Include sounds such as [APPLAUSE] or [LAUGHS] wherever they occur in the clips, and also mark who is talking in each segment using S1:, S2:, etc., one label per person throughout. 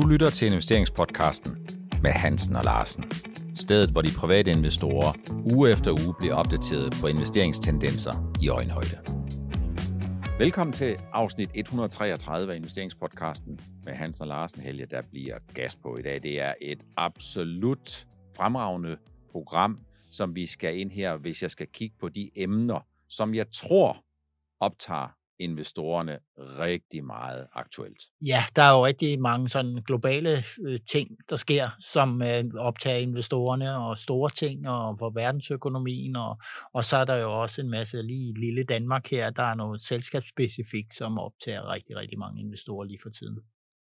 S1: Du lytter til investeringspodcasten med Hansen og Larsen. Stedet, hvor de private investorer uge efter uge bliver opdateret på investeringstendenser i øjenhøjde. Velkommen til afsnit 133 af investeringspodcasten med Hansen og Larsen. Helge, der bliver gas på i dag. Det er et absolut fremragende program, som vi skal ind her, hvis jeg skal kigge på de emner, som jeg tror optager investorerne rigtig meget aktuelt.
S2: Ja, der er jo rigtig mange sådan globale øh, ting, der sker, som øh, optager investorerne, og store ting, og for verdensøkonomien, og, og så er der jo også en masse lige i lille Danmark her, der er noget selskabsspecifikt, som optager rigtig, rigtig mange investorer lige for tiden.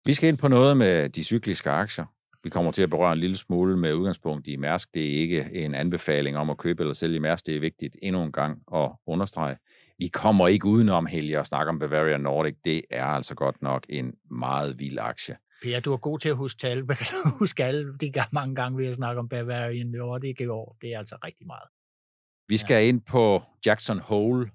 S1: Vi skal ind på noget med de cykliske aktier. Vi kommer til at berøre en lille smule med udgangspunkt i Mærsk. Det er ikke en anbefaling om at købe eller sælge Mærsk. Det er vigtigt endnu en gang at understrege. Vi kommer ikke udenom, Helge, at snakke om Bavaria Nordic. Det er altså godt nok en meget vild aktie.
S2: Per, du er god til at huske tal. kan du [LAUGHS] huske alle de mange gange, vi har snakket om Bavarian Nordic i år. Det er altså rigtig meget.
S1: Vi skal ja. ind på Jackson Hole,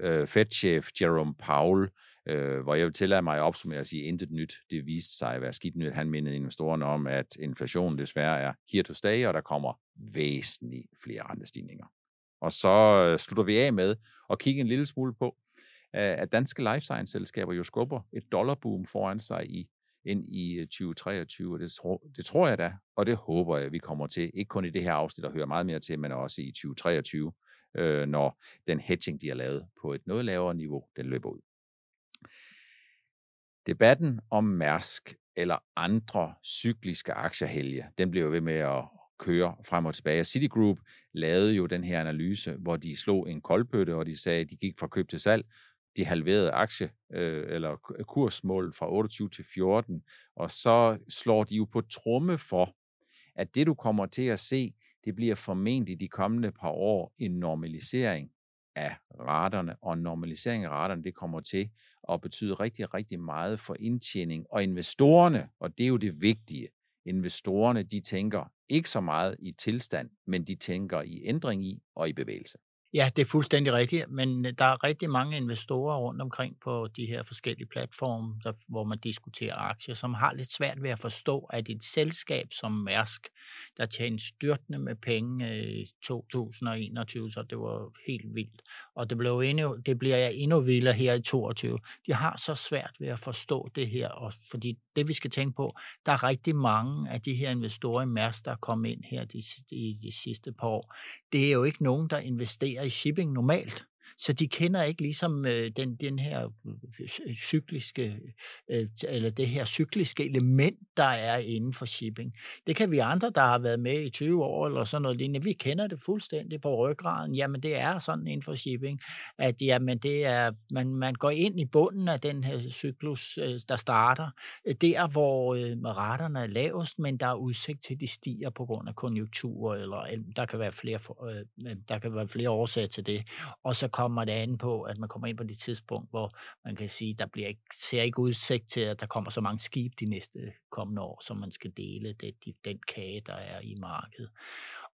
S1: øh, Fed-chef Jerome Powell, øh, hvor jeg vil tillade mig at opsummere og sige intet nyt. Det viste sig at være skidt nyt. Han mindede investorerne om, at inflationen desværre er here to stay, og der kommer væsentligt flere rentestigninger. Og så øh, slutter vi af med at kigge en lille smule på, at danske life science-selskaber jo skubber et dollarboom foran sig i ind i øh, 2023, og det, tror, det tror jeg da, og det håber jeg, vi kommer til, ikke kun i det her afsnit, der hører meget mere til, men også i 2023, øh, når den hedging, de har lavet på et noget lavere niveau, den løber ud. Debatten om Mærsk eller andre cykliske aktiehelge, den bliver ved med at køre frem og tilbage. Citigroup lavede jo den her analyse, hvor de slog en koldbøtte, og de sagde, at de gik fra køb til salg. De halverede aktie øh, eller kursmål fra 28 til 14, og så slår de jo på tromme for, at det du kommer til at se, det bliver formentlig de kommende par år en normalisering af raterne, og en normalisering af raterne, det kommer til at betyde rigtig, rigtig meget for indtjening. Og investorerne, og det er jo det vigtige, investorerne, de tænker ikke så meget i tilstand, men de tænker i ændring i og i bevægelse.
S2: Ja, det er fuldstændig rigtigt, men øh, der er rigtig mange investorer rundt omkring på de her forskellige platforme, der, hvor man diskuterer aktier, som har lidt svært ved at forstå, at et selskab som Mærsk, der tjente styrtende med penge øh, i 2021, så det var helt vildt, og det, blev endnu, det bliver jeg endnu vildere her i 2022. De har så svært ved at forstå det her, og fordi det vi skal tænke på, der er rigtig mange af de her investorer i Mærsk, der er kommet ind her de, de, de sidste par år. Det er jo ikke nogen, der investerer i shipping normalt. Så de kender ikke ligesom øh, den, den her øh, øh, cykliske, øh, eller det her cykliske element, der er inden for shipping. Det kan vi andre, der har været med i 20 år eller sådan noget lignende, vi kender det fuldstændig på ryggraden. Jamen det er sådan inden for shipping, at jamen, det er, man, man går ind i bunden af den her cyklus, øh, der starter, øh, der hvor øh, raterne er lavest, men der er udsigt til, at de stiger på grund af konjunkturer, eller der kan være flere, øh, der kan være flere årsager til det. Og så kommer det an på, at man kommer ind på det tidspunkt, hvor man kan sige, der bliver ikke, ser ikke udsigt til, at der kommer så mange skib de næste kommende år, som man skal dele det, den kage, der er i markedet.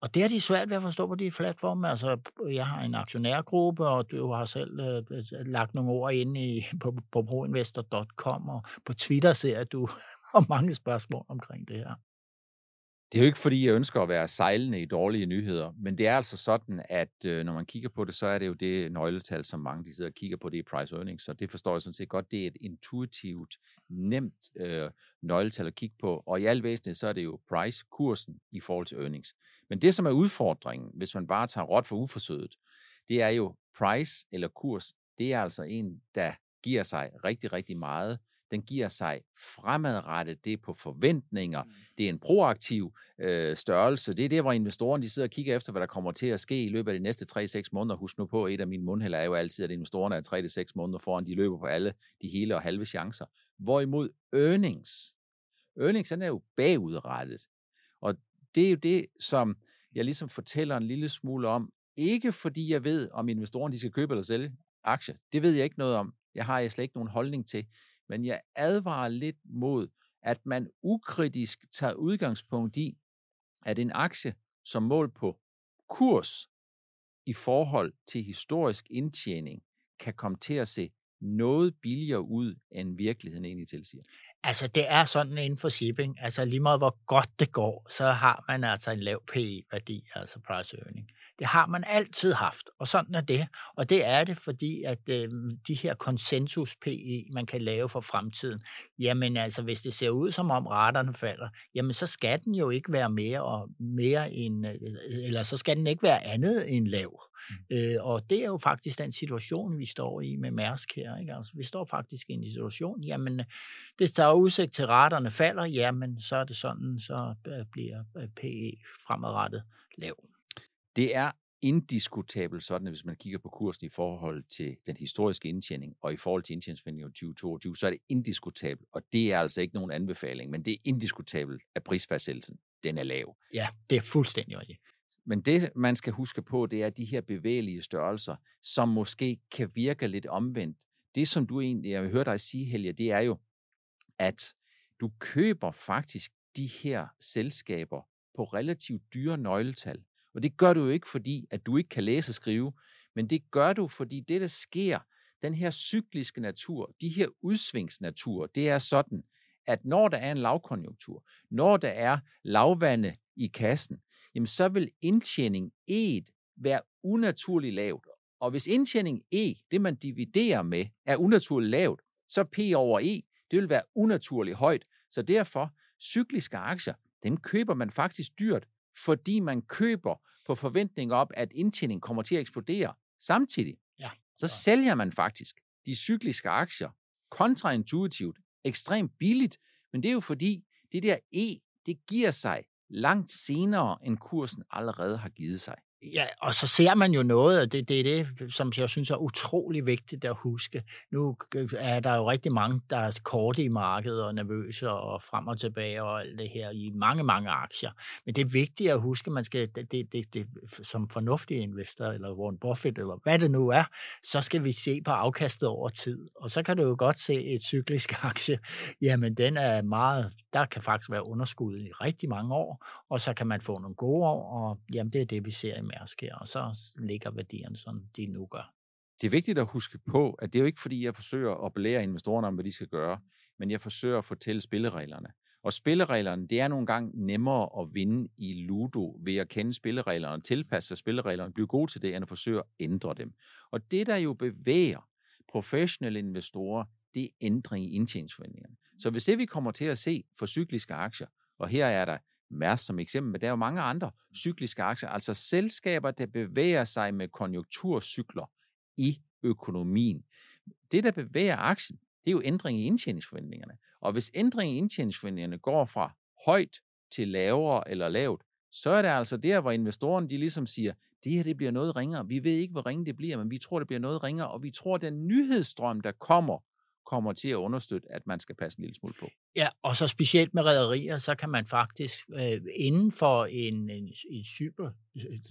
S2: Og det er de svært ved at forstå på de platforme. Altså, jeg har en aktionærgruppe, og du har selv øh, lagt nogle ord ind i, på, på proinvestor.com, og på Twitter ser at du har [LAUGHS] mange spørgsmål omkring det her.
S1: Det er jo ikke, fordi jeg ønsker at være sejlende i dårlige nyheder, men det er altså sådan, at øh, når man kigger på det, så er det jo det nøgletal, som mange de sidder og kigger på, det er price earnings, så det forstår jeg sådan set godt. Det er et intuitivt, nemt øh, nøgletal at kigge på, og i al væsentlighed, så er det jo price-kursen i forhold til earnings. Men det, som er udfordringen, hvis man bare tager råt for uforsøget, det er jo price eller kurs, det er altså en, der giver sig rigtig, rigtig meget den giver sig fremadrettet, det er på forventninger, mm. det er en proaktiv øh, størrelse, det er der, hvor investorerne de sidder og kigger efter, hvad der kommer til at ske i løbet af de næste 3-6 måneder. Husk nu på, et af mine mundhælder er jo altid, at investorerne er 3-6 måneder foran, de løber på alle de hele og halve chancer. Hvorimod earnings, earnings er jo bagudrettet, og det er jo det, som jeg ligesom fortæller en lille smule om, ikke fordi jeg ved, om investorerne de skal købe eller sælge aktier. Det ved jeg ikke noget om. Jeg har jeg slet ikke nogen holdning til. Men jeg advarer lidt mod, at man ukritisk tager udgangspunkt i, at en aktie som mål på kurs i forhold til historisk indtjening kan komme til at se noget billigere ud, end virkeligheden egentlig tilsiger?
S2: Altså, det er sådan inden for shipping. Altså, lige meget hvor godt det går, så har man altså en lav PE-værdi, altså price earning. Det har man altid haft, og sådan er det. Og det er det, fordi at øh, de her konsensus PE, man kan lave for fremtiden, jamen altså, hvis det ser ud som om raterne falder, jamen så skal den jo ikke være mere og mere end, øh, eller så skal den ikke være andet end lav. Mm. Øh, og det er jo faktisk den situation, vi står i med Mærsk her. Ikke? Altså, vi står faktisk i en situation, jamen, det der er udsigt til raterne falder, jamen, så er det sådan, så øh, bliver øh, PE fremadrettet lav.
S1: Det er indiskutabelt sådan, at hvis man kigger på kursen i forhold til den historiske indtjening, og i forhold til indtjeningsforventningen 2022, så er det indiskutabelt, og det er altså ikke nogen anbefaling, men det er indiskutabelt, at prisfastsættelsen, den er lav.
S2: Ja, det er fuldstændig rigtigt.
S1: Men det, man skal huske på, det er de her bevægelige størrelser, som måske kan virke lidt omvendt. Det, som du egentlig, jeg vil høre dig sige, Helge, det er jo, at du køber faktisk de her selskaber på relativt dyre nøgletal. Og det gør du jo ikke, fordi at du ikke kan læse og skrive, men det gør du, fordi det, der sker, den her cykliske natur, de her udsvingsnatur, det er sådan, at når der er en lavkonjunktur, når der er lavvande i kassen, jamen så vil indtjening E være unaturligt lavt. Og hvis indtjening E, det man dividerer med, er unaturligt lavt, så P over E, det vil være unaturligt højt. Så derfor, cykliske aktier, dem køber man faktisk dyrt, fordi man køber på forventning op, at indtjening kommer til at eksplodere. Samtidig, ja. så sælger man faktisk de cykliske aktier kontraintuitivt ekstremt billigt, men det er jo fordi, det der E, det giver sig langt senere, end kursen allerede har givet sig.
S2: Ja, og så ser man jo noget, og det, det er det, som jeg synes er utrolig vigtigt at huske. Nu er der jo rigtig mange, der er korte i markedet og nervøse og frem og tilbage og alt det her i mange, mange aktier. Men det er vigtigt at huske, man skal, det, det, det, det, som fornuftig investor, eller Warren Buffett, eller hvad det nu er, så skal vi se på afkastet over tid. Og så kan du jo godt se et cyklisk [LAUGHS] aktie, jamen den er meget, der kan faktisk være underskud i rigtig mange år, og så kan man få nogle gode år, og jamen det er det, vi ser i Mærsk her, og så ligger værdierne, som de nu gør.
S1: Det er vigtigt at huske på, at det er jo ikke fordi, jeg forsøger at belære investorerne om, hvad de skal gøre, men jeg forsøger at fortælle spillereglerne. Og spillereglerne, det er nogle gange nemmere at vinde i Ludo ved at kende spillereglerne, tilpasse sig spillereglerne, blive god til det, end at forsøge at ændre dem. Og det, der jo bevæger professionelle investorer, det er ændring i indtjeningsforventningerne. Så hvis det vi kommer til at se for cykliske aktier, og her er der Mærs som eksempel, men der er jo mange andre cykliske aktier, altså selskaber, der bevæger sig med konjunkturcykler i økonomien. Det, der bevæger aktien, det er jo ændring i indtjeningsforventningerne. Og hvis ændring i indtjeningsforventningerne går fra højt til lavere eller lavt, så er det altså der, hvor investorerne de ligesom siger, det her det bliver noget ringere. Vi ved ikke, hvor ringe det bliver, men vi tror, det bliver noget ringere, og vi tror, at den nyhedsstrøm, der kommer kommer til at understøtte, at man skal passe en lille smule på.
S2: Ja, og så specielt med rædderier, så kan man faktisk øh, inden for en, en, en super,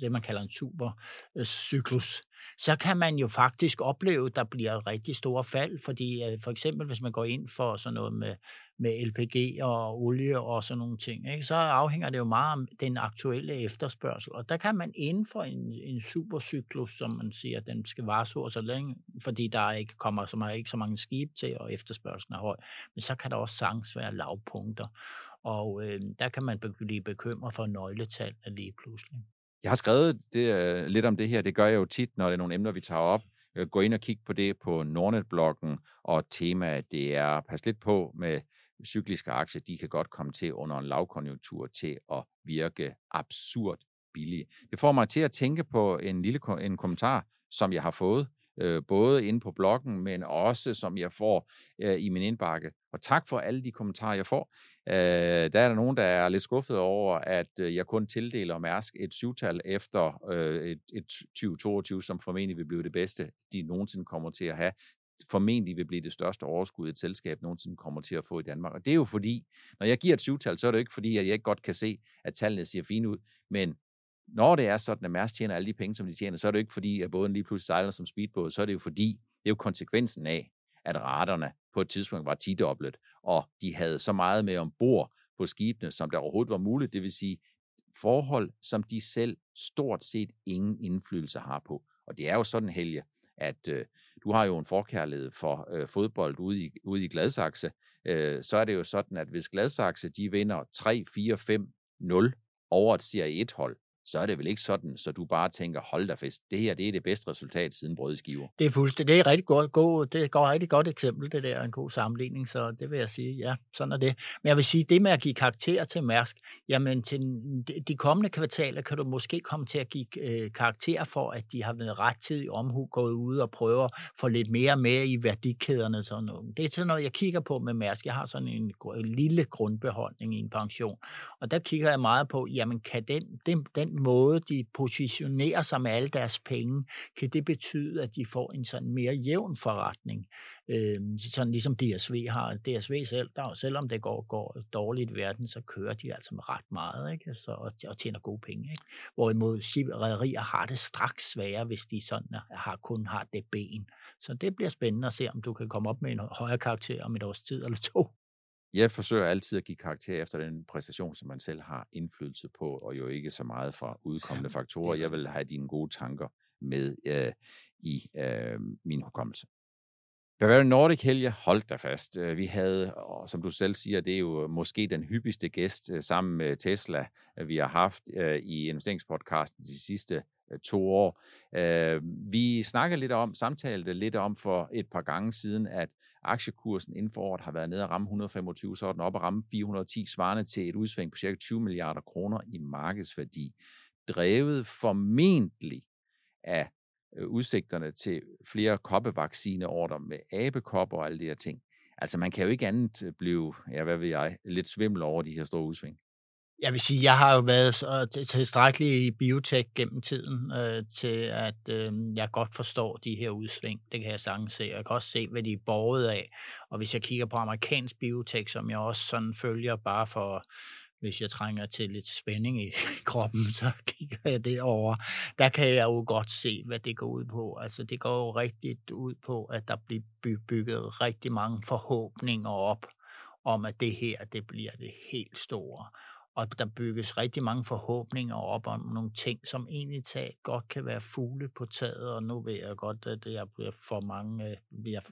S2: det man kalder en supercyklus, øh, så kan man jo faktisk opleve, at der bliver rigtig store fald, fordi øh, for eksempel hvis man går ind for sådan noget med, med LPG og olie og sådan nogle ting, ikke, så afhænger det jo meget af den aktuelle efterspørgsel, og der kan man inden for en, en supercyklus, som man siger, den skal vare så så længe, fordi der ikke kommer så, meget, ikke så mange skibe til, og efterspørgselen er høj, men så kan der også sagtens være lavpunkter, og øh, der kan man blive bekymret for nøgletallene lige pludselig.
S1: Jeg har skrevet det, uh, lidt om det her. Det gør jeg jo tit, når det er nogle emner, vi tager op. Uh, gå ind og kig på det på Nordnet-bloggen, og temaet det er, pas lidt på med cykliske aktier, de kan godt komme til under en lavkonjunktur til at virke absurd billige. Det får mig til at tænke på en lille en kommentar, som jeg har fået øh, både inde på bloggen, men også som jeg får øh, i min indbakke. Og tak for alle de kommentarer, jeg får. Øh, der er der nogen, der er lidt skuffet over, at øh, jeg kun tildeler Mærsk et syvtal efter øh, et, et 2022, som formentlig vil blive det bedste, de nogensinde kommer til at have formentlig vil blive det største overskud, et selskab nogensinde kommer til at få i Danmark. Og det er jo fordi, når jeg giver et syvtal, så er det ikke fordi, at jeg ikke godt kan se, at tallene ser fine ud, men når det er sådan, at Mærsk tjener alle de penge, som de tjener, så er det jo ikke fordi, at båden lige pludselig sejler som speedbåd, så er det jo fordi, det er jo konsekvensen af, at raterne på et tidspunkt var tidoblet, og de havde så meget med ombord på skibene, som der overhovedet var muligt, det vil sige forhold, som de selv stort set ingen indflydelse har på. Og det er jo sådan, Helge, at øh, du har jo en forkærlighed for øh, fodbold ude i, ude i Gladsaxe, øh, så er det jo sådan, at hvis Gladsaxe de vinder 3, 4, 5, 0 over et Serie 1-hold, så er det vel ikke sådan, så du bare tænker, hold da fest, det her det er det bedste resultat siden brødskiver.
S2: Det er fuldstændig, det er rigtig godt, god, det er et rigtig godt eksempel, det der en god sammenligning, så det vil jeg sige, ja, sådan er det. Men jeg vil sige, det med at give karakter til Mærsk, jamen til de kommende kvartaler kan du måske komme til at give øh, karakter for, at de har været ret tid i omhu gået ud og prøver at få lidt mere med i værdikæderne. og Sådan noget. Det er sådan noget, jeg kigger på med Mærsk. Jeg har sådan en, en lille grundbeholdning i en pension, og der kigger jeg meget på, jamen kan den, den, den måde, de positionerer sig med alle deres penge, kan det betyde, at de får en sådan mere jævn forretning. Øh, sådan ligesom DSV har. DSV selv, der, selvom det går, går dårligt i verden, så kører de altså med ret meget ikke? Så, og, og tjener gode penge. Ikke? Hvorimod rædderier har det straks sværere, hvis de sådan har, kun har det ben. Så det bliver spændende at se, om du kan komme op med en højere karakter om et års tid eller to
S1: jeg forsøger altid at give karakter efter den præstation, som man selv har indflydelse på, og jo ikke så meget fra udkommende faktorer. Jeg vil have dine gode tanker med øh, i øh, min hukommelse. Bavarian Nordic, Helge, hold da fast. Øh, vi havde, og som du selv siger, det er jo måske den hyppigste gæst øh, sammen med Tesla, øh, vi har haft i investeringspodcasten de sidste Øh, to år. Øh, vi snakkede lidt om, samtalte lidt om for et par gange siden, at aktiekursen inden for året har været nede at ramme 125, så er den op at ramme 410, svarende til et udsving på ca. 20 milliarder kroner i markedsværdi, drevet formentlig af øh, udsigterne til flere koppevaccineorder med abekopper og alle de her ting. Altså man kan jo ikke andet blive, ja hvad ved jeg, lidt svimmel over de her store udsving.
S2: Jeg vil sige, jeg har jo været så tilstrækkelig i biotech gennem tiden øh, til, at øh, jeg godt forstår de her udsving. Det kan jeg sagtens se. Jeg kan også se, hvad de er borget af. Og hvis jeg kigger på amerikansk biotech, som jeg også sådan følger bare for hvis jeg trænger til lidt spænding i [LAUGHS] kroppen, så [LAUGHS] kigger jeg det over. Der kan jeg jo godt se, hvad det går ud på. Altså, det går jo rigtigt ud på, at der bliver bygget rigtig mange forhåbninger op om, at det her, det bliver det helt store og der bygges rigtig mange forhåbninger op om nogle ting, som egentlig tag godt kan være fugle på taget, og nu ved jeg godt, at jeg bliver for mange øh,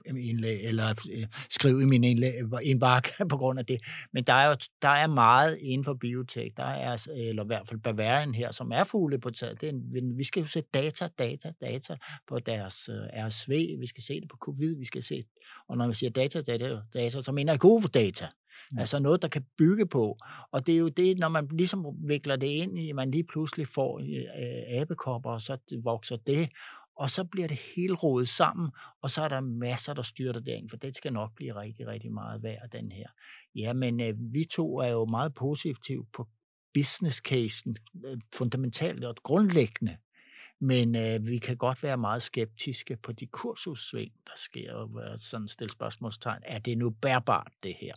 S2: øh indlæg, eller øh, skrive i min indlæg, øh, indbakke [LAUGHS] på grund af det. Men der er jo der er meget inden for biotek, der er, altså, eller i hvert fald Bavarian her, som er fugle på taget. Det er, vi skal jo se data, data, data på deres øh, RSV, vi skal se det på covid, vi skal se, og når vi siger data, data, data, så mener jeg gode data. Mm. Altså noget, der kan bygge på. Og det er jo det, når man ligesom vikler det ind i, man lige pludselig får øh, abekopper, og så vokser det, og så bliver det hele rodet sammen, og så er der masser, der styrter derind, for det skal nok blive rigtig, rigtig meget værd, den her. Ja, men øh, vi to er jo meget positive på business casen, øh, fundamentalt og grundlæggende. Men øh, vi kan godt være meget skeptiske på de kursudsving, der sker, og sådan stille spørgsmålstegn. Er det nu bærbart, det her?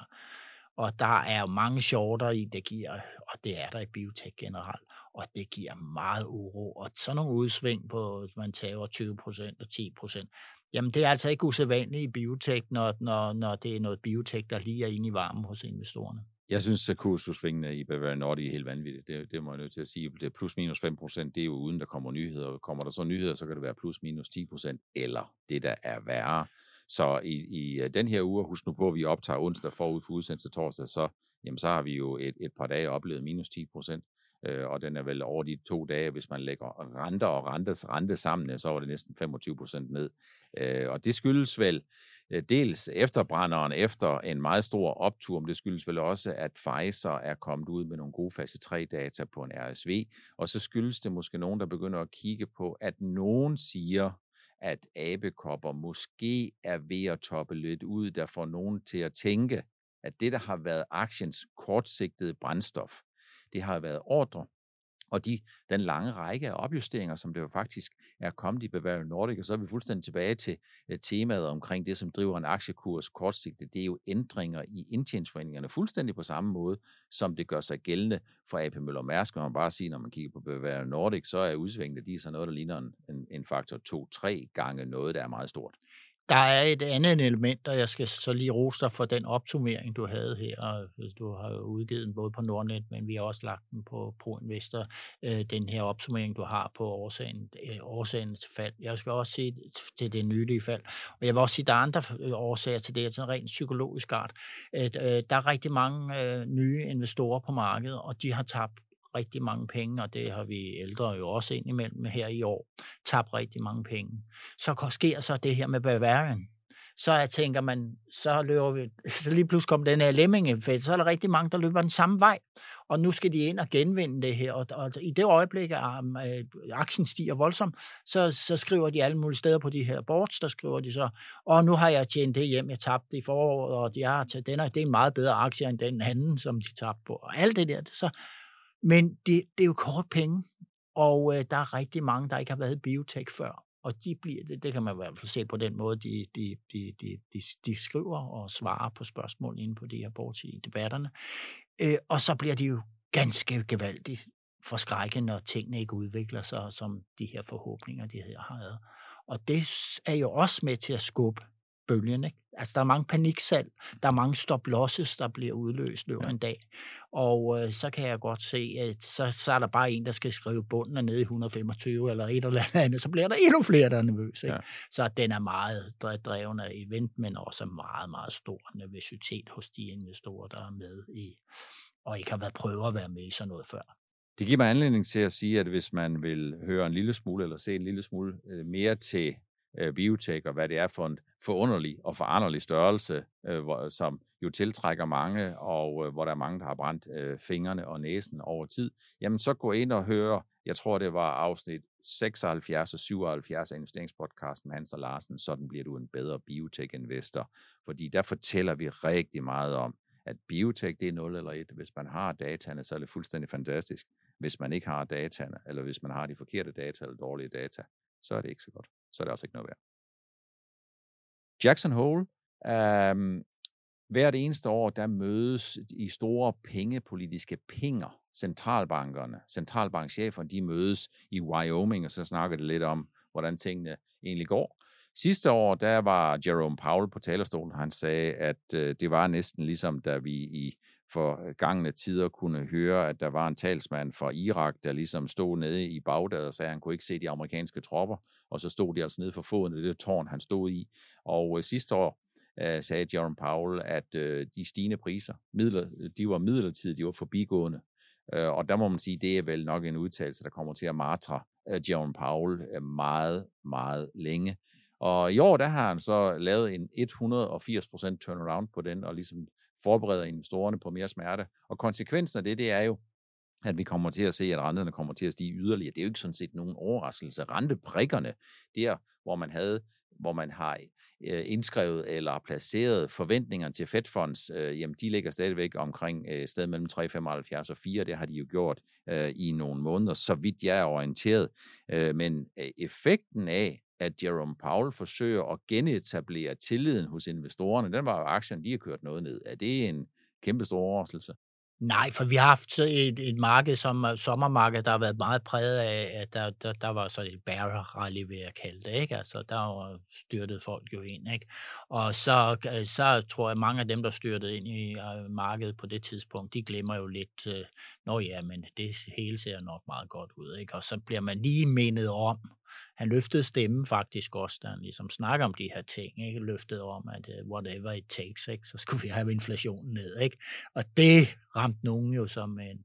S2: Og der er jo mange shorter i, det giver, og det er der i biotek generelt, og det giver meget uro. Og sådan nogle udsving på, man tager 20 procent og 10 procent, jamen det er altså ikke usædvanligt i biotek, når, når, når det er noget biotek, der lige er inde i varmen hos investorerne.
S1: Jeg synes, at kursudsvingene i Bavarian Nordic er helt vanvittigt. Det, det må jeg nødt til at sige. Det er plus minus 5 procent, det er jo uden der kommer nyheder. Kommer der så nyheder, så kan det være plus minus 10 procent, eller det, der er værre, så i, i øh, den her uge, husk nu på, at vi optager onsdag forud for udsendelse torsdag, så, jamen, så har vi jo et, et par dage oplevet minus 10 procent. Øh, og den er vel over de to dage, hvis man lægger renter og rentes rente sammen, så var det næsten 25 procent ned. Øh, og det skyldes vel øh, dels efterbrænderen efter en meget stor optur, men det skyldes vel også, at Pfizer er kommet ud med nogle gode fase 3-data på en RSV, og så skyldes det måske nogen, der begynder at kigge på, at nogen siger, at abekopper måske er ved at toppe lidt ud, der får nogen til at tænke, at det, der har været aktiens kortsigtede brændstof, det har været ordre, og de, den lange række af opjusteringer, som det jo faktisk er kommet i Bavarian Nordic, og så er vi fuldstændig tilbage til øh, temaet omkring det, som driver en aktiekurs kortsigtet, det er jo ændringer i indtjeningsforeningerne, fuldstændig på samme måde, som det gør sig gældende for AP Møller Mærsk, kan man bare sige, når man kigger på Bavarian Nordic, så er udsvingene, de er så noget, der ligner en, en, en faktor 2-3 gange noget, der er meget stort.
S2: Der er et andet element, og jeg skal så lige rose dig for den opsummering, du havde her. Øh, du har jo udgivet den både på Nordnet, men vi har også lagt den på ProInvestor, øh, den her opsummering, du har på årsagen, øh, årsagen til fald. Jeg skal også sige til det nylige fald, og jeg vil også sige, at der er andre årsager til det, sådan rent psykologisk art. Der er rigtig mange nye investorer på markedet, og de har tabt rigtig mange penge, og det har vi ældre jo også ind imellem her i år, tabt rigtig mange penge. Så sker så det her med Bavarian. Så jeg tænker man, så løber vi, [LAUGHS] så lige pludselig kommer den her lemming så er der rigtig mange, der løber den samme vej, og nu skal de ind og genvinde det her, og, og i det øjeblik, at um, øh, aktien stiger voldsomt, så, så skriver de alle mulige steder på de her boards, der skriver de så, og nu har jeg tjent det hjem, jeg tabte i foråret, og de har taget den, her, det er en meget bedre aktie end den anden, som de tabte på, og alt det der, så men det, det er jo kort penge, og øh, der er rigtig mange, der ikke har været i biotech før. Og de bliver, det, det kan man i hvert fald se på den måde, de, de, de, de, de, de skriver og svarer på spørgsmål inde på de her boards i debatterne. Øh, og så bliver de jo ganske gevaldigt forskrækket, når tingene ikke udvikler sig, som de her forhåbninger, de her har. Og det er jo også med til at skubbe bølgen. Ikke? Altså, der er mange paniksalg, der er mange stop-losses, der bliver udløst løbet ja. en dag. Og øh, så kan jeg godt se, at så, så er der bare en, der skal skrive bunden nede i 125 eller et eller andet, så bliver der endnu flere, der er nervøse. Ikke? Ja. Så den er meget dreven af event, men også meget, meget stor nervøsitet hos de investorer, der er med i, og ikke har været prøvet at være med i sådan noget før.
S1: Det giver mig anledning til at sige, at hvis man vil høre en lille smule eller se en lille smule øh, mere til øh, biotech, og hvad det er for en forunderlig og foranderlig størrelse, øh, hvor, som jo tiltrækker mange, og øh, hvor der er mange, der har brændt øh, fingrene og næsen over tid, jamen så gå ind og høre, jeg tror det var afsnit 76 og 77 af investeringspodcasten med Hans og Larsen, sådan bliver du en bedre biotech-investor, fordi der fortæller vi rigtig meget om, at biotech det er 0 eller 1. Hvis man har dataene, så er det fuldstændig fantastisk. Hvis man ikke har dataene, eller hvis man har de forkerte data eller dårlige data, så er det ikke så godt så er det også ikke noget værd. Jackson Hole, um, hvert eneste år, der mødes i store pengepolitiske pinger, centralbankerne, centralbankcheferne, de mødes i Wyoming, og så snakker det lidt om, hvordan tingene egentlig går. Sidste år, der var Jerome Powell på talerstolen, han sagde, at øh, det var næsten ligesom, da vi i for øh, gangne tider kunne høre, at der var en talsmand fra Irak, der ligesom stod nede i Bagdad og sagde, at han kunne ikke se de amerikanske tropper, og så stod de altså nede for foden af det tårn, han stod i. Og øh, sidste år øh, sagde Jerome Powell, at øh, de stigende priser, midler, øh, de var midlertidige, de var forbigående. Øh, og der må man sige, det er vel nok en udtalelse, der kommer til at martre øh, Jerome Powell meget, meget længe. Og i år, der har han så lavet en 180% turnaround på den, og ligesom forbereder investorerne på mere smerte. Og konsekvensen af det, det er jo, at vi kommer til at se, at renterne kommer til at stige yderligere. Det er jo ikke sådan set nogen overraskelse. Rentebrikkerne, der hvor man havde hvor man har øh, indskrevet eller placeret forventningerne til Fed Funds, øh, jamen de ligger stadigvæk omkring øh, sted mellem 3,75 og 4. Det har de jo gjort øh, i nogle måneder, så vidt jeg er orienteret. Øh, men øh, effekten af, at Jerome Powell forsøger at genetablere tilliden hos investorerne. Den var jo aktien, lige har kørt noget ned. Er det en kæmpe stor overraskelse?
S2: Nej, for vi har haft et, et marked som sommermarked, der har været meget præget af, at der, der, der var så et bear rally, vil jeg kalde det. Ikke? Altså, der var styrtet folk jo ind. Ikke? Og så, øh, så tror jeg, at mange af dem, der styrtede ind i øh, markedet på det tidspunkt, de glemmer jo lidt, når nå ja, men det hele ser nok meget godt ud. Ikke? Og så bliver man lige mindet om, han løftede stemmen faktisk også, da han ligesom snakker om de her ting, ikke? løftede om, at uh, whatever it takes, ikke? så skulle vi have inflationen ned. Ikke? Og det ramte nogen jo som en,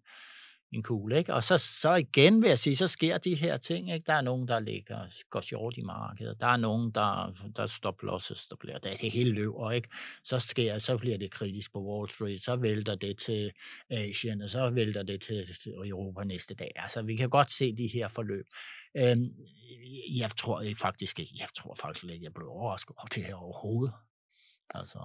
S2: en kugle. Ikke? Og så, så igen vil jeg sige, så sker de her ting. Ikke? Der er nogen, der ligger, går short i markedet. Der er nogen, der, der stop losses, der bliver det, det hele løber. Ikke? Så, sker, så bliver det kritisk på Wall Street. Så vælter det til Asien, og så vælter det til Europa næste dag. Altså, vi kan godt se de her forløb. Øhm, jeg tror faktisk ikke, jeg tror faktisk ikke, jeg blev overrasket over det her overhovedet. Altså.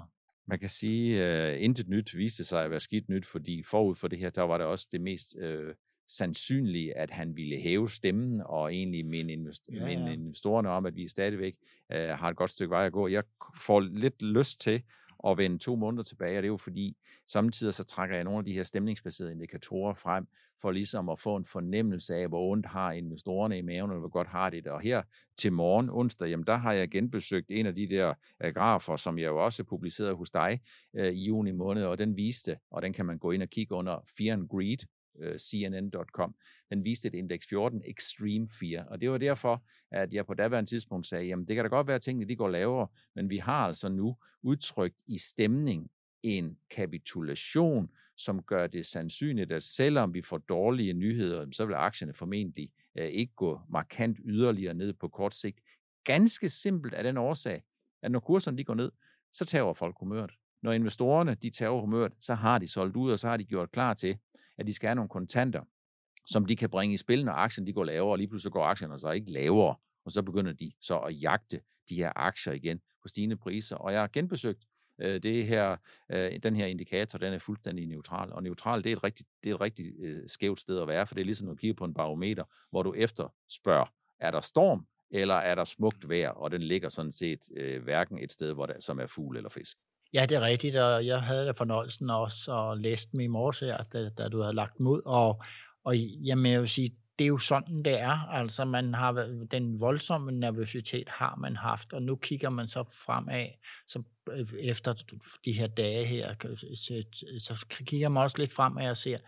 S1: Man kan sige, at uh, intet nyt viste sig at være skidt nyt, fordi forud for det her, der var det også det mest uh, sandsynlige, at han ville hæve stemmen og egentlig minde, invest- ja, ja. investorerne om, at vi stadigvæk uh, har et godt stykke vej at gå. Jeg får lidt lyst til at vende to måneder tilbage, og det er jo fordi, samtidig så trækker jeg nogle af de her stemningsbaserede indikatorer frem, for ligesom at få en fornemmelse af, hvor ondt har investorerne i maven, eller hvor godt har de det. Og her til morgen, onsdag, jamen der har jeg genbesøgt en af de der øh, grafer, som jeg jo også publicerede hos dig øh, i juni måned, og den viste, og den kan man gå ind og kigge under Fear and Greed, øh, CNN.com, den viste et indeks 14, Extreme Fear. Og det var derfor, at jeg på daværende tidspunkt sagde, jamen det kan da godt være, at tingene de går lavere, men vi har altså nu udtrykt i stemning en kapitulation, som gør det sandsynligt, at selvom vi får dårlige nyheder, så vil aktierne formentlig øh, ikke gå markant yderligere ned på kort sigt. Ganske simpelt af den årsag, at når kurserne de går ned, så tager folk humøret. Når investorerne de tager humøret, så har de solgt ud, og så har de gjort klar til, at de skal have nogle kontanter, som de kan bringe i spil, når aktien de går lavere, og lige pludselig går aktierne så ikke lavere, og så begynder de så at jagte de her aktier igen på stigende priser. Og jeg har genbesøgt øh, det her, øh, den her indikator, den er fuldstændig neutral. Og neutral, det er et rigtig, det er et rigtig øh, skævt sted at være, for det er ligesom at kigge på en barometer, hvor du efterspørger, er der storm, eller er der smukt vejr, og den ligger sådan set øh, hverken et sted, hvor der, som er fugl eller fisk.
S2: Ja, det er rigtigt, og jeg havde da fornøjelsen også at læse dem i morges her, da, da du havde lagt dem ud, og, og jamen, jeg vil sige, det er jo sådan, det er. Altså, man har den voldsomme nervøsitet har man haft, og nu kigger man så fremad, så øh, efter de her dage her, så, så kigger man også lidt fremad og ser,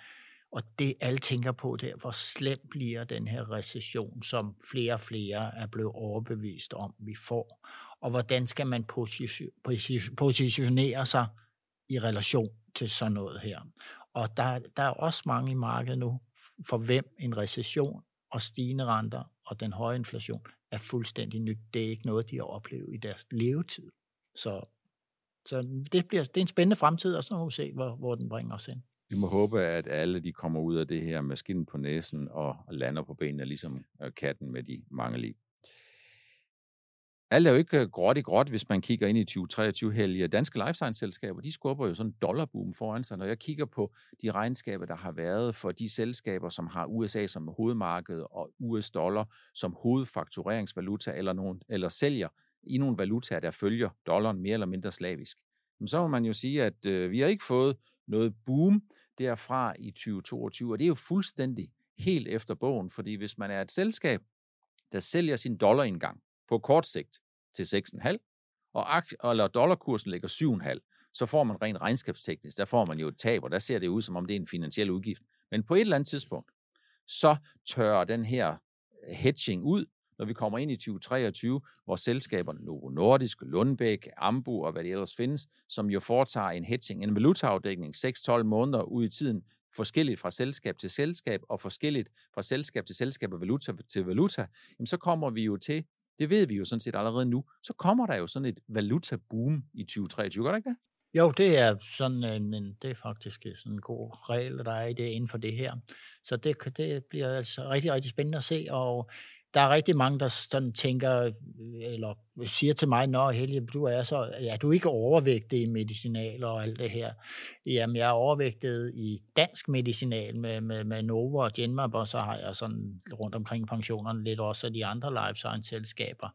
S2: og det alle tænker på, det er, hvor slem bliver den her recession, som flere og flere er blevet overbevist om, vi får og hvordan skal man positionere sig i relation til sådan noget her. Og der, der er også mange i markedet nu, for hvem en recession og stigende renter og den høje inflation er fuldstændig nyt. Det er ikke noget, de har oplevet i deres levetid. Så, så det, bliver, det er en spændende fremtid, og så må vi se, hvor, hvor den bringer os ind.
S1: Vi må håbe, at alle de kommer ud af det her med skinnen på næsen og lander på benene, ligesom øh, katten med de mange liv. Alt er jo ikke øh, gråt i gråt, hvis man kigger ind i 2023 helge. Danske life science-selskaber, de skubber jo sådan en dollarboom foran sig. Når jeg kigger på de regnskaber, der har været for de selskaber, som har USA som hovedmarked og US dollar som hovedfaktureringsvaluta, eller, nogen, eller sælger i nogle valutaer, der følger dollaren mere eller mindre slavisk, så må man jo sige, at øh, vi har ikke fået noget boom derfra i 2022, og det er jo fuldstændig helt efter bogen, fordi hvis man er et selskab, der sælger sin dollarindgang, på kort sigt til 6,5, og eller dollarkursen ligger 7,5, så får man rent regnskabsteknisk, der får man jo et tab, og der ser det ud, som om det er en finansiel udgift. Men på et eller andet tidspunkt, så tørrer den her øh, hedging ud, når vi kommer ind i 2023, hvor selskaberne Novo Nordisk, Lundbæk, Ambu og hvad det ellers findes, som jo foretager en hedging, en valutaafdækning 6-12 måneder ud i tiden, forskelligt fra selskab til selskab, og forskelligt fra selskab til selskab og valuta til valuta, jamen så kommer vi jo til det ved vi jo sådan set allerede nu, så kommer der jo sådan et valuta-boom i 2023, gør det ikke det?
S2: Jo, det er sådan en, det er faktisk sådan en god regel, der er i det inden for det her. Så det, det bliver altså rigtig, rigtig spændende at se, og der er rigtig mange, der sådan tænker, øh, eller siger til mig, Nå Helge, du er så, ja, du ikke overvægtig i medicinal og alt det her? Jamen, jeg er overvægtet i dansk medicinal med, med, med Novo og Genmap, og så har jeg sådan rundt omkring pensionerne lidt også af de andre life science selskaber.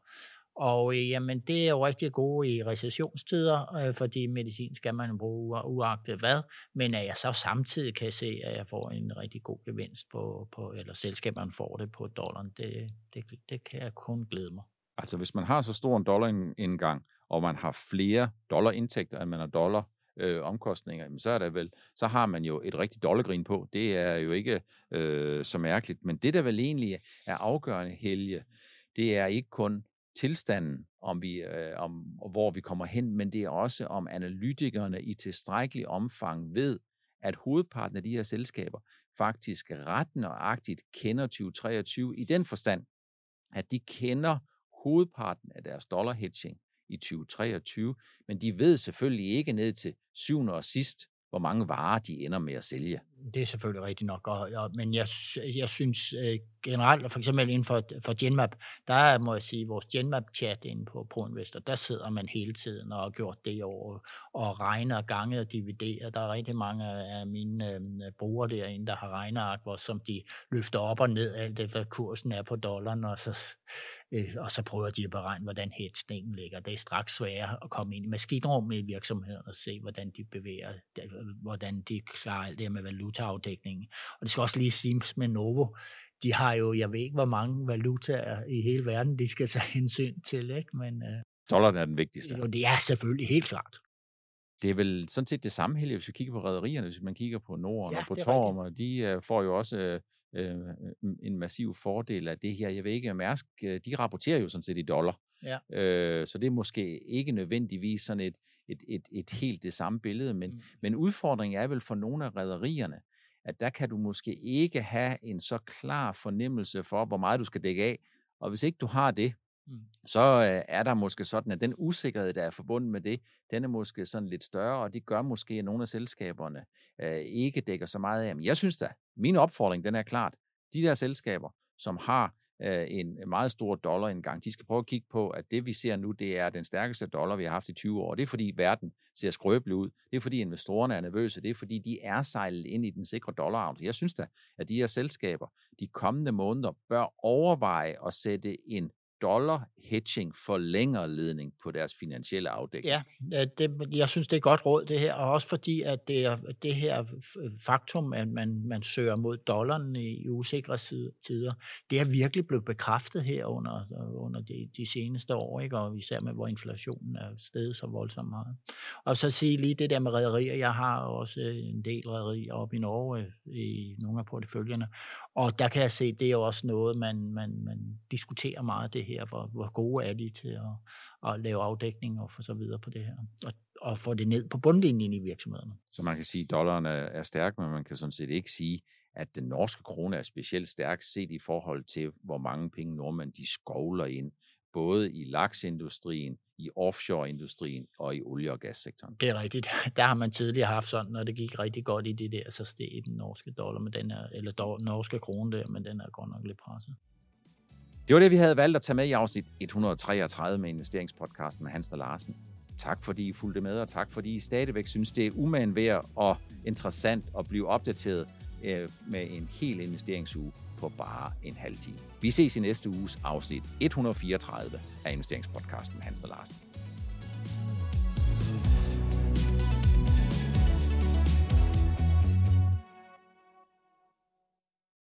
S2: Og øh, jamen, det er jo rigtig gode i recessionstider, øh, fordi medicin skal man bruge uagtet hvad, men at jeg så samtidig kan se, at jeg får en rigtig god gevinst på, på eller selskaberne får det på dollaren, det, det, det kan jeg kun glæde mig.
S1: Altså hvis man har så stor en dollarindgang, og man har flere dollarindtægter, end man har dollar øh, omkostninger, så er der vel, så har man jo et rigtigt dollargrin på. Det er jo ikke øh, så mærkeligt, men det der vel egentlig er afgørende, Helge, det er ikke kun tilstanden, om vi, øh, om, hvor vi kommer hen, men det er også om analytikerne i tilstrækkelig omfang ved, at hovedparten af de her selskaber faktisk ret nøjagtigt kender 2023 i den forstand, at de kender hovedparten af deres dollar hedging i 2023, men de ved selvfølgelig ikke ned til syvende og sidst, hvor mange varer de ender med at sælge.
S2: Det er selvfølgelig rigtigt nok, og, og, men jeg, jeg synes øh, generelt, for eksempel inden for, for Genmap, der er, må jeg sige, vores Genmap-chat inde på ProInvestor, der sidder man hele tiden og har gjort det over og regner gange og dividerer. Der er rigtig mange af mine øh, brugere derinde, der har regneark, hvor som de løfter op og ned, alt det, hvad kursen er på dollaren, og så, øh, og så prøver de at beregne, hvordan hedgningen ligger. Det er straks sværere at komme ind i maskinrummet i virksomheden og se, hvordan de bevæger, hvordan de klarer alt det med valutaafdækningen. Og det skal også lige siges med Novo, de har jo, jeg ved ikke, hvor mange valutaer i hele verden, de skal tage [LAUGHS] hensyn til, ikke? Men, øh,
S1: Dollaren er den vigtigste.
S2: Jo, det er selvfølgelig helt klart.
S1: Det er vel sådan set det samme, Helge, hvis vi kigger på rædderierne, hvis man kigger på Norden ja, og på Torm, og de øh, får jo også øh, øh, en massiv fordel af det her. Jeg ved ikke, Mærsk, øh, de rapporterer jo sådan set i dollar. Ja. Øh, så det er måske ikke nødvendigvis sådan et, et, et, et helt det samme billede, men, mm. men udfordringen er vel for nogle af rædderierne, at der kan du måske ikke have en så klar fornemmelse for, hvor meget du skal dække af. Og hvis ikke du har det, mm. så øh, er der måske sådan, at den usikkerhed, der er forbundet med det, den er måske sådan lidt større, og det gør måske, at nogle af selskaberne øh, ikke dækker så meget af. Men jeg synes da, min opfordring, den er klart, de der selskaber, som har øh, en meget stor dollar engang, De skal prøve at kigge på, at det vi ser nu, det er den stærkeste dollar, vi har haft i 20 år. Det er fordi verden ser skrøbelig ud. Det er fordi investorerne er nervøse. Det er fordi de er sejlet ind i den sikre dollar. Jeg synes da, at de her selskaber de kommende måneder bør overveje at sætte en dollar hedging forlænger ledning på deres finansielle afdækning.
S2: Ja, det, jeg synes, det er godt råd det her, og også fordi, at det, er, det her faktum, at man, man søger mod dollaren i usikre tider, det er virkelig blevet bekræftet her under, under de, de seneste år, ikke? og især med, hvor inflationen er steget så voldsomt meget. Og så sige lige det der med rædderier. Jeg har også en del rædderier oppe i Norge øh, i nogle af porteføljerne, og der kan jeg se, det er jo også noget, man, man, man diskuterer meget det her, hvor, hvor gode er de til at, at lave afdækning og så videre på det her, og, og få det ned på bundlinjen i virksomhederne.
S1: Så man kan sige, at dollaren er, er stærk, men man kan sådan set ikke sige, at den norske krone er specielt stærk set i forhold til, hvor mange penge nordmænd de skovler ind, både i laksindustrien, i offshore-industrien og i olie- og gassektoren.
S2: Det er rigtigt. [LAUGHS] Der har man tidligere haft sådan, når det gik rigtig godt i det der, så steg den norske dollar med den her, eller do, norske krone der, men den er godt nok lidt presset.
S1: Det var det, vi havde valgt at tage med i afsnit 133 med investeringspodcasten med Hans og Larsen. Tak fordi I fulgte med, og tak fordi I stadigvæk synes, det er umagen værd og interessant at blive opdateret øh, med en hel investeringsuge på bare en halv time. Vi ses i næste uges afsnit 134 af investeringspodcasten med Hans og Larsen.